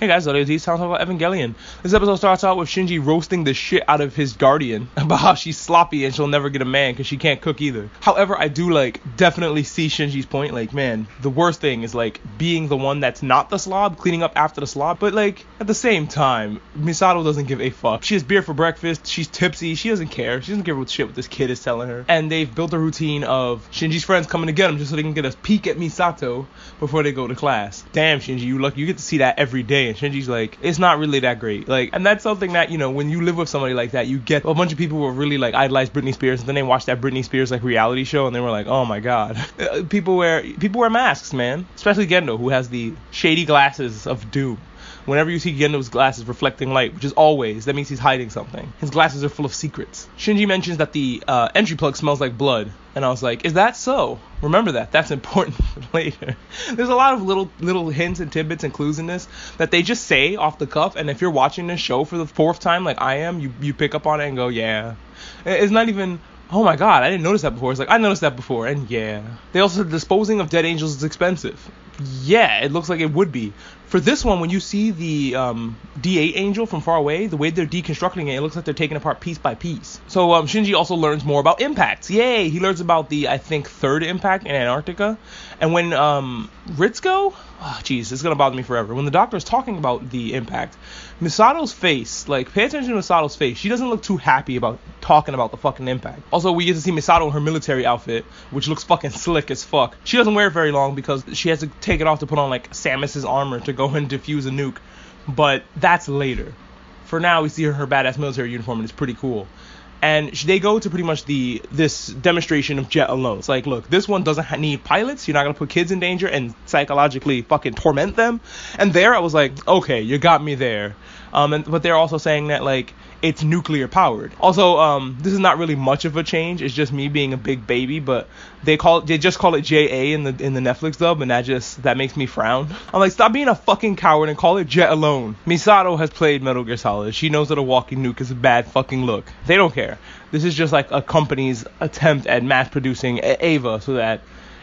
Hey guys, Audio D's talking about Evangelion. This episode starts out with Shinji roasting the shit out of his guardian about how she's sloppy and she'll never get a man because she can't cook either. However, I do like definitely see Shinji's point. Like, man, the worst thing is like being the one that's not the slob, cleaning up after the slob. But like at the same time, Misato doesn't give a fuck. She has beer for breakfast. She's tipsy. She doesn't care. She doesn't give a shit what this kid is telling her. And they've built a routine of Shinji's friends coming to get him just so they can get a peek at Misato before they go to class. Damn, Shinji, you lucky. You get to see that every day and Shinji's like, it's not really that great. Like, and that's something that, you know, when you live with somebody like that, you get a bunch of people who really like idolize Britney Spears and then they watch that Britney Spears like reality show and they were like, oh my god. Uh, people wear people wear masks, man. Especially Gendo, who has the shady glasses of doom. Whenever you see Gendo's glasses reflecting light, which is always, that means he's hiding something. His glasses are full of secrets. Shinji mentions that the uh, entry plug smells like blood, and I was like, is that so? Remember that. That's important later. There's a lot of little little hints and tidbits and clues in this that they just say off the cuff, and if you're watching this show for the fourth time, like I am, you you pick up on it and go, yeah. It's not even oh my god, I didn't notice that before. It's like I noticed that before, and yeah. They also said disposing of dead angels is expensive. Yeah, it looks like it would be. For this one, when you see the um, D8 angel from far away, the way they're deconstructing it, it looks like they're taking apart piece by piece. So um, Shinji also learns more about impacts. Yay! He learns about the I think third impact in Antarctica, and when um, Ritsuko, oh, jeez, it's gonna bother me forever. When the doctor is talking about the impact, Misato's face, like, pay attention to Misato's face. She doesn't look too happy about talking about the fucking impact. Also, we get to see Misato in her military outfit, which looks fucking slick as fuck. She doesn't wear it very long because she has to take it off to put on like Samus's armor to go and defuse a nuke. But that's later. For now, we see her in her badass military uniform, and it's pretty cool and they go to pretty much the this demonstration of jet alone. It's like, look, this one doesn't need pilots. You're not gonna put kids in danger and psychologically fucking torment them. And there, I was like, okay, you got me there. Um, and but they're also saying that like it's nuclear powered. Also, um, this is not really much of a change. It's just me being a big baby, but they call it, they just call it JA in the in the Netflix dub, and that just that makes me frown. I'm like, stop being a fucking coward and call it Jet alone. Misato has played Metal Gear Solid. She knows that a walking nuke is a bad fucking look. They don't care. This is just like a company's attempt at mass producing Ava so that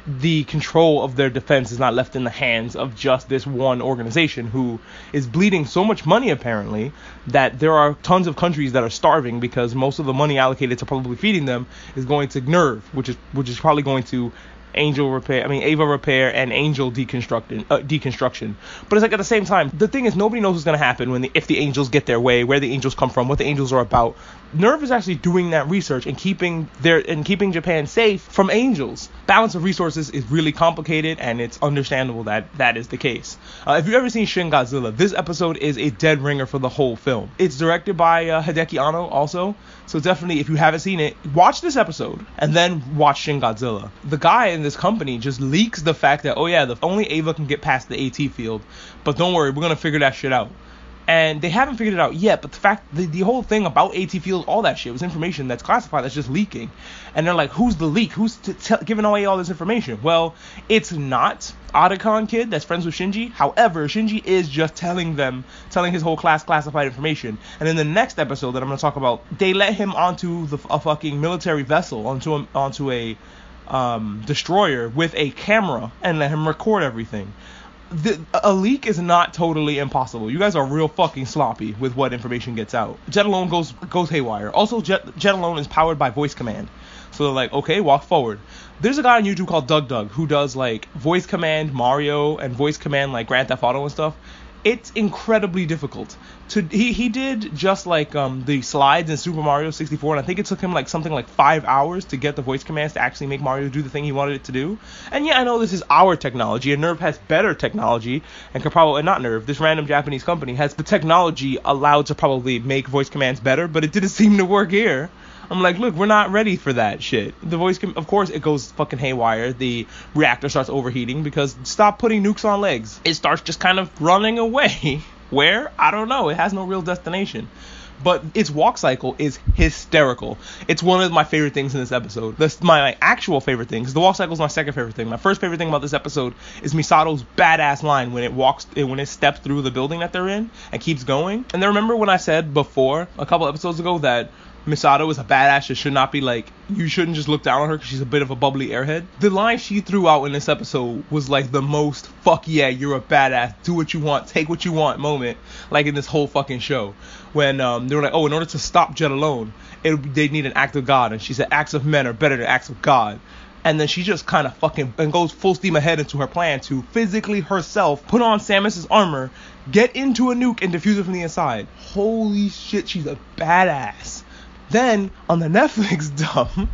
the control of their defense is not left in the hands of just this one organization who is bleeding so much money apparently that there are tons of countries that are starving because most of the money allocated to probably feeding them is going to NERV, which is which is probably going to Angel repair, I mean Eva repair and Angel deconstruction, uh, deconstruction. But it's like at the same time, the thing is nobody knows what's gonna happen when the, if the angels get their way, where the angels come from, what the angels are about. NERV is actually doing that research and keeping their and keeping Japan safe from angels. Balance of resources is really complicated, and it's understandable that that is the case. Uh, if you've ever seen Shin Godzilla, this episode is a dead ringer for the whole film. It's directed by uh, Hideaki Anno also, so definitely if you haven't seen it, watch this episode and then watch Shin Godzilla. The guy in this company just leaks the fact that oh yeah, the only Ava can get past the AT field, but don't worry, we're gonna figure that shit out and they haven't figured it out yet. But the fact, the, the whole thing about AT Field, all that shit was information that's classified that's just leaking, and they're like, who's the leak? Who's t- t- giving away all this information? Well, it's not Otacon kid that's friends with Shinji. However, Shinji is just telling them, telling his whole class classified information. And in the next episode that I'm gonna talk about, they let him onto the a fucking military vessel, onto a, onto a um, destroyer with a camera, and let him record everything the, a leak is not totally impossible. You guys are real fucking sloppy with what information gets out. Jet alone goes goes haywire. Also, Jet, Jet alone is powered by voice command. So they're like, okay, walk forward. There's a guy on YouTube called Doug Doug who does like voice command Mario and voice command like Grand Theft Auto and stuff it's incredibly difficult. To he he did just like um the slides in Super Mario 64, and I think it took him like something like five hours to get the voice commands to actually make Mario do the thing he wanted it to do. And yeah, I know this is our technology, and NERV has better technology, and could probably not NERV. This random Japanese company has the technology allowed to probably make voice commands better, but it didn't seem to work here. I'm like, look, we're not ready for that shit. The voice, can, of course, it goes fucking haywire. The reactor starts overheating because stop putting nukes on legs. It starts just kind of running away. Where? I don't know. It has no real destination. But its walk cycle is hysterical. It's one of my favorite things in this episode. That's my, my actual favorite thing. Because the walk cycle is my second favorite thing. My first favorite thing about this episode is Misato's badass line when it walks, when it steps through the building that they're in and keeps going. And then remember when I said before, a couple episodes ago, that Misato is a badass. She should not be like you shouldn't just look down on her because she's a bit of a bubbly airhead. The line she threw out in this episode was like the most fuck yeah, you're a badass, do what you want, take what you want moment, like in this whole fucking show. When um, they were like, oh, in order to stop Jet alone, it, they need an act of God, and she said acts of men are better than acts of God. And then she just kind of fucking and goes full steam ahead into her plan to physically herself put on Samus's armor, get into a nuke and defuse it from the inside. Holy shit, she's a badass. Then on the Netflix dub,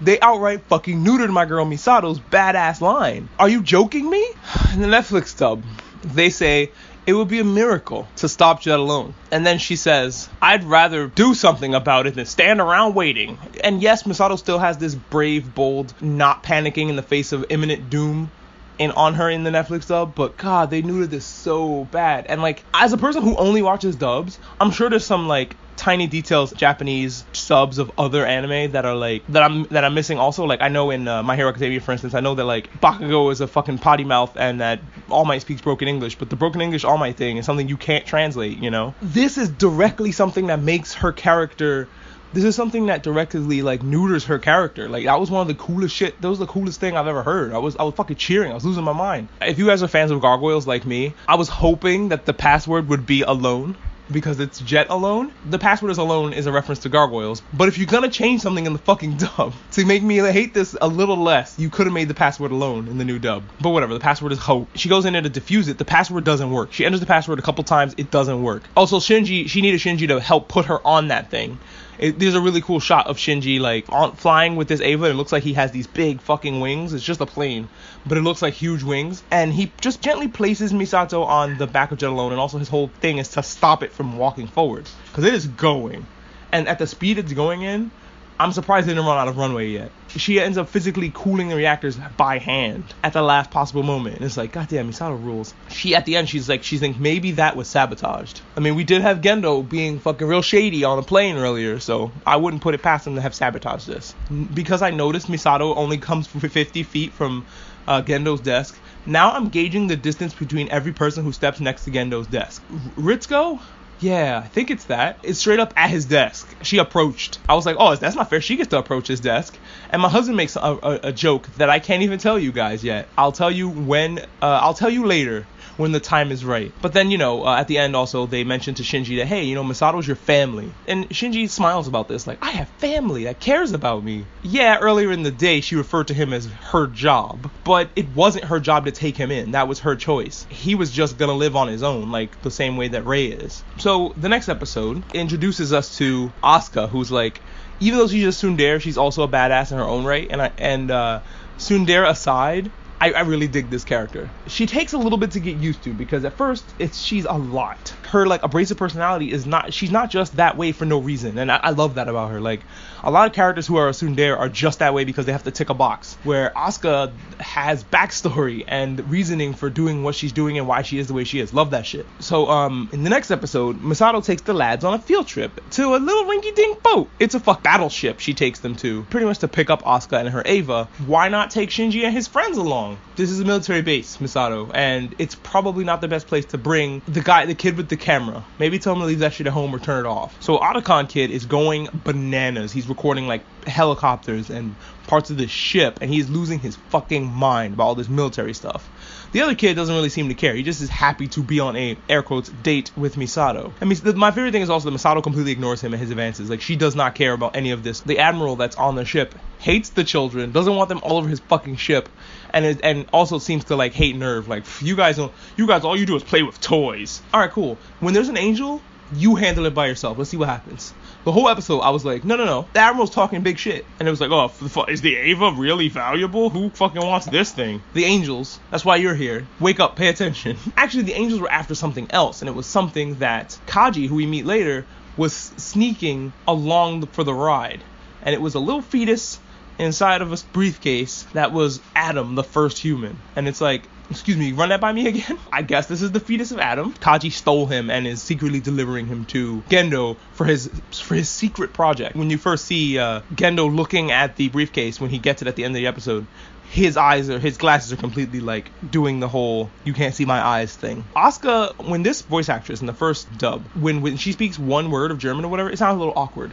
they outright fucking neutered my girl Misato's badass line. Are you joking me? In the Netflix dub, they say it would be a miracle to stop Jet alone. And then she says, I'd rather do something about it than stand around waiting. And yes, Misato still has this brave, bold, not panicking in the face of imminent doom and on her in the Netflix dub, but God, they neutered this so bad. And like, as a person who only watches dubs, I'm sure there's some like tiny details Japanese subs of other anime that are like that I'm that I'm missing also like I know in uh, My Hero Academia for instance I know that like Bakugo is a fucking potty mouth and that All Might speaks broken English but the broken English All Might thing is something you can't translate you know this is directly something that makes her character this is something that directly like neuters her character. Like that was one of the coolest shit. That was the coolest thing I've ever heard. I was I was fucking cheering. I was losing my mind. If you guys are fans of gargoyles like me, I was hoping that the password would be alone because it's Jet alone. The password is alone is a reference to gargoyles. But if you're gonna change something in the fucking dub to make me hate this a little less, you could have made the password alone in the new dub. But whatever, the password is hope. She goes in there to defuse it. The password doesn't work. She enters the password a couple times. It doesn't work. Also, Shinji, she needed Shinji to help put her on that thing. It, there's a really cool shot of Shinji like on, flying with this. And it looks like he has these big fucking wings. It's just a plane, but it looks like huge wings. And he just gently places Misato on the back of Jet Alone. And also his whole thing is to stop it from walking forward because it is going. And at the speed it's going in, I'm surprised they didn't run out of runway yet. She ends up physically cooling the reactors by hand at the last possible moment. And it's like, goddamn, Misato rules. She at the end, she's like, she thinks maybe that was sabotaged. I mean, we did have Gendo being fucking real shady on the plane earlier, so I wouldn't put it past him to have sabotaged this. Because I noticed Misato only comes 50 feet from uh, Gendo's desk. Now I'm gauging the distance between every person who steps next to Gendo's desk. Ritsuko, yeah, I think it's that. It's straight up at his desk. She approached. I was like, oh, that's not fair. She gets to approach his desk. And my husband makes a, a, a joke that I can't even tell you guys yet. I'll tell you when. Uh, I'll tell you later when the time is right. But then, you know, uh, at the end also they mentioned to Shinji that hey, you know, Misato's your family, and Shinji smiles about this, like I have family that cares about me. Yeah, earlier in the day she referred to him as her job, but it wasn't her job to take him in. That was her choice. He was just gonna live on his own, like the same way that Rei is. So the next episode introduces us to Asuka, who's like, even though she's a tsundere, she's also a badass in her own right, and I, and uh, tsundere aside, I, I, really dig this character. She takes a little bit to get used to because at first it's she's a lot. Her like abrasive personality is not she's not just that way for no reason, and I, I love that about her. Like a lot of characters who are a there are just that way because they have to tick a box. Where Asuka has backstory and reasoning for doing what she's doing and why she is the way she is. Love that shit. So um in the next episode, Misato takes the lads on a field trip to a little rinky-dink boat. It's a fuck battleship she takes them to, pretty much to pick up Asuka and her Ava. Why not take Shinji and his friends along? This is a military base, Misato, and it's probably not the best place to bring the guy, the kid with the camera. Maybe tell him to leave that shit at home or turn it off. So Otacon kid is going bananas. He's recording like helicopters and parts of the ship, and he's losing his fucking mind about all this military stuff. The other kid doesn't really seem to care. He just is happy to be on a air quotes date with Misato. I mean, my favorite thing is also that Misato completely ignores him and his advances. Like she does not care about any of this. The admiral that's on the ship hates the children, doesn't want them all over his fucking ship, and it, and also seems to like hate NERV. Like you guys don't, you guys all you do is play with toys. All right, cool. When there's an angel, you handle it by yourself. Let's see what happens. The whole episode, I was like, no, no, no. The Admiral's talking big shit. And it was like, oh, is the Ava really valuable? Who fucking wants this thing? The Angels. That's why you're here. Wake up, pay attention. Actually, the Angels were after something else, and it was something that Kaji, who we meet later, was sneaking along for the ride. And it was a little fetus inside of a briefcase that was Adam, the first human. And it's like, excuse me, run that by me again? I guess this is the fetus of Adam. Kaji stole him and is secretly delivering him to Gendo for his for his secret project. When you first see uh, Gendo looking at the briefcase when he gets it at the end of the episode, his eyes are his glasses are completely like doing the whole you can't see my eyes thing. Asuka, when this voice actress in the first dub, when when she speaks one word of German or whatever, it sounds a little awkward.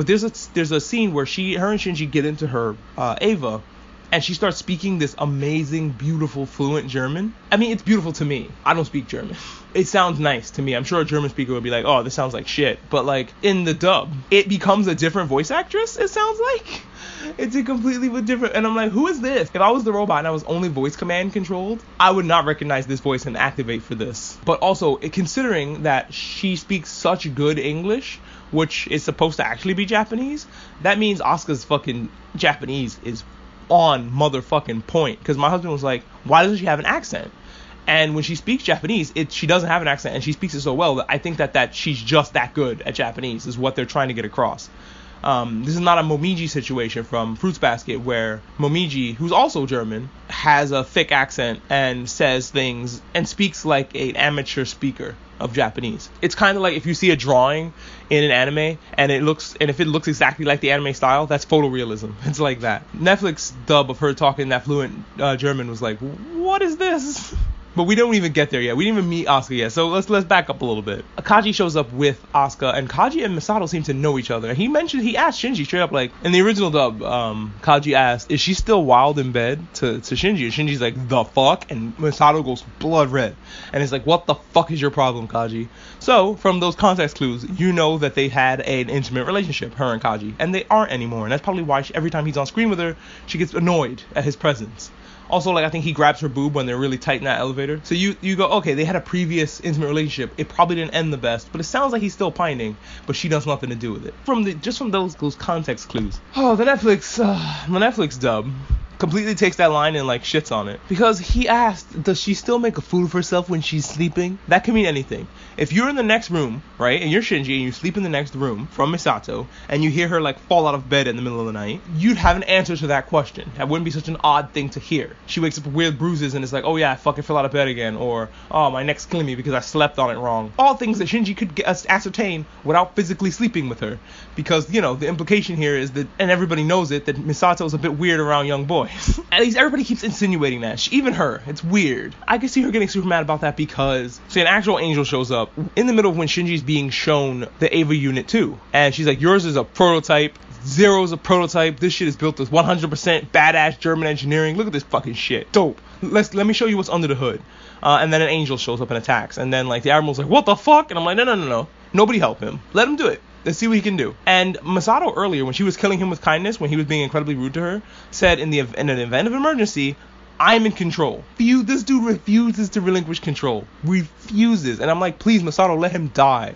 But there's a there's a scene where she her and Shinji get into her uh, Eva and she starts speaking this amazing, beautiful, fluent German. I mean, it's beautiful to me. I don't speak German. It sounds nice to me. I'm sure a German speaker would be like, "Oh, this sounds like shit." But like in the dub, it becomes a different voice actress. It sounds like it's a completely different. And I'm like, who is this? If I was the robot and I was only voice command controlled, I would not recognize this voice and activate for this. But also, considering that she speaks such good English, which is supposed to actually be Japanese, that means Asuka's fucking Japanese is on motherfucking point. Because my husband was like, why doesn't she have an accent? And when she speaks Japanese, it she doesn't have an accent, and she speaks it so well that I think that that she's just that good at Japanese is what they're trying to get across. Um, this is not a Momiji situation from Fruits Basket where Momiji, who's also German, has a thick accent and says things and speaks like an amateur speaker of Japanese. It's kind of like if you see a drawing in an anime and it looks and if it looks exactly like the anime style, that's photorealism. It's like that. Netflix dub of her talking that fluent uh, German was like, what is this? But we don't even get there yet. We didn't even meet Asuka yet. So let's let's back up a little bit. Kaji shows up with Asuka, and Kaji and Misato seem to know each other. He mentioned he asked Shinji straight up like in the original dub, um, Kaji asked, "Is she still wild in bed?" to to Shinji, and Shinji's like, "The fuck," and Misato goes blood red, and it's like, "What the fuck is your problem, Kaji?" So from those context clues, you know that they had an intimate relationship, her and Kaji, and they aren't anymore, and that's probably why she, every time he's on screen with her, she gets annoyed at his presence. Also, like I think he grabs her boob when they're really tight in that elevator. So you you go, okay, they had a previous intimate relationship. It probably didn't end the best, but it sounds like he's still pining. But she does nothing to do with it. From the just from those those context clues. Oh, the Netflix uh, the Netflix dub completely takes that line and like shits on it because he asked, does she still make a fool of herself when she's sleeping? That can mean anything. If you're in the next room, right, and you're Shinji and you sleep in the next room from Misato, and you hear her like fall out of bed in the middle of the night, you'd have an answer to that question. That wouldn't be such an odd thing to hear. She wakes up with weird bruises and it's like, oh yeah, I fucking fell out of bed again, or oh my neck's killing me because I slept on it wrong. All things that Shinji could get, ascertain without physically sleeping with her, because you know the implication here is that, and everybody knows it, that Misato is a bit weird around young boys. At least everybody keeps insinuating that. She, even her, it's weird. I can see her getting super mad about that because see, an actual angel shows up in the middle of when Shinji's being shown the Eva unit too, and she's like, yours is a prototype. Zero's a prototype. This shit is built with 100% badass German engineering. Look at this fucking shit. Dope. Let's let me show you what's under the hood. Uh, and then an angel shows up and attacks. And then like the admiral's like, what the fuck? And I'm like, no, no, no, no. Nobody help him. Let him do it. Let's see what he can do. And Misato earlier, when she was killing him with kindness, when he was being incredibly rude to her, said in the in an event of emergency, I'm in control. This dude refuses to relinquish control. Refuses. And I'm like, please, Misato, let him die.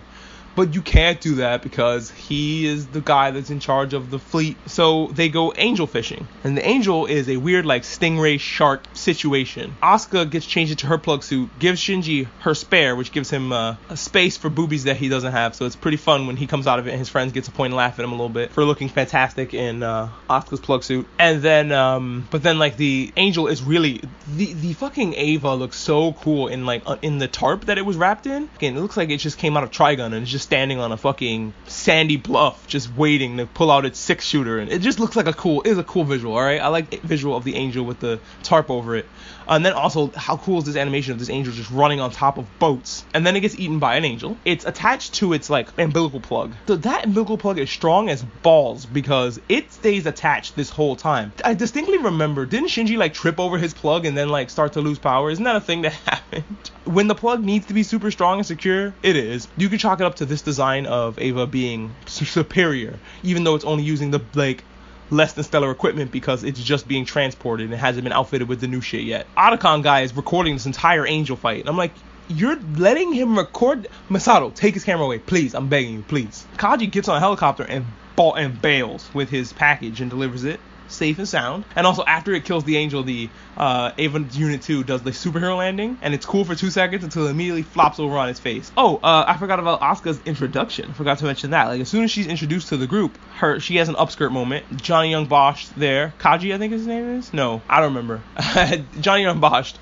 But you can't do that because he is the guy that's in charge of the fleet. So they go angel fishing. And the angel is a weird, like, stingray shark situation. Asuka gets changed into her plug suit, gives Shinji her spare, which gives him uh, a space for boobies that he doesn't have. So it's pretty fun when he comes out of it and his friends get to point and laugh at him a little bit for looking fantastic in uh, Asuka's plug suit. And then, um, but then, like, the angel is really. The, the fucking Ava looks so cool in, like, uh, in the tarp that it was wrapped in. Again, it looks like it just came out of Trigun and it's just standing on a fucking sandy bluff, just waiting to pull out its six shooter, and it just looks like a cool. It's a cool visual. All right, I like visual of the angel with the tarp over it. And then also, how cool is this animation of this angel just running on top of boats? And then it gets eaten by an angel. It's attached to its like umbilical plug. So that umbilical plug is strong as balls because it stays attached this whole time. I distinctly remember, didn't Shinji like trip over his plug and then like start to lose power? Isn't that a thing that happened? When the plug needs to be super strong and secure, it is. You can chalk it up to this design of Ava being superior, even though it's only using the like less than stellar equipment because it's just being transported and hasn't been outfitted with the new shit yet. Otacon guy is recording this entire angel fight. And I'm like, you're letting him record Misato, take his camera away, please. I'm begging you, please. Kaji gets on a helicopter and ball and bails with his package and delivers it safe and sound. And also after it kills the angel, the uh, Ava Unit 2 does the superhero landing, and it's cool for two seconds until it immediately flops over on its face. Oh, uh, I forgot about Asuka's introduction. Forgot to mention that. Like as soon as she's introduced to the group, her she has an upskirt moment. Johnny Young Bosch there, Kaji I think his name is. No, I don't remember. Johnny Young Bosch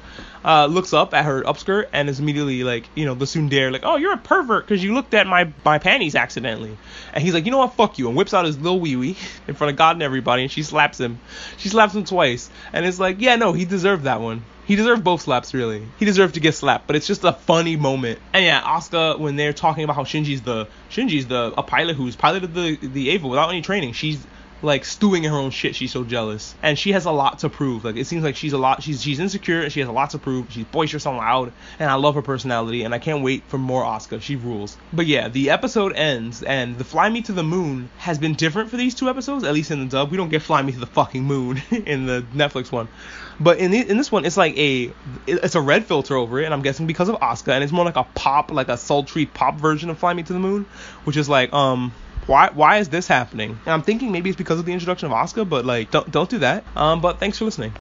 uh, looks up at her upskirt and is immediately like, you know, the tsundere, like, oh, you're a pervert because you looked at my my panties accidentally. And he's like, you know what, fuck you, and whips out his little wee wee in front of God and everybody, and she slaps him. She slaps him twice, and it's like, yeah, no, he deserved that one. He deserved both slaps, really. He deserved to get slapped, but it's just a funny moment. And yeah, Asuka, when they're talking about how Shinji's the Shinji's the a pilot who's piloted the the Eva without any training, she's like stewing in her own shit. She's so jealous, and she has a lot to prove. Like it seems like she's a lot. She's she's insecure. and She has a lot to prove. She's boisterous and loud, and I love her personality. And I can't wait for more Asuka. She rules. But yeah, the episode ends, and the Fly Me to the Moon has been different for these two episodes. At least in the dub, we don't get Fly Me to the fucking moon in the Netflix one. But in the, in this one, it's like a it's a red filter over it, and I'm guessing because of Asuka, and it's more like a pop, like a sultry pop version of Fly Me to the Moon, which is like um why why is this happening? And I'm thinking maybe it's because of the introduction of Asuka, but like don't don't do that. Um, but thanks for listening.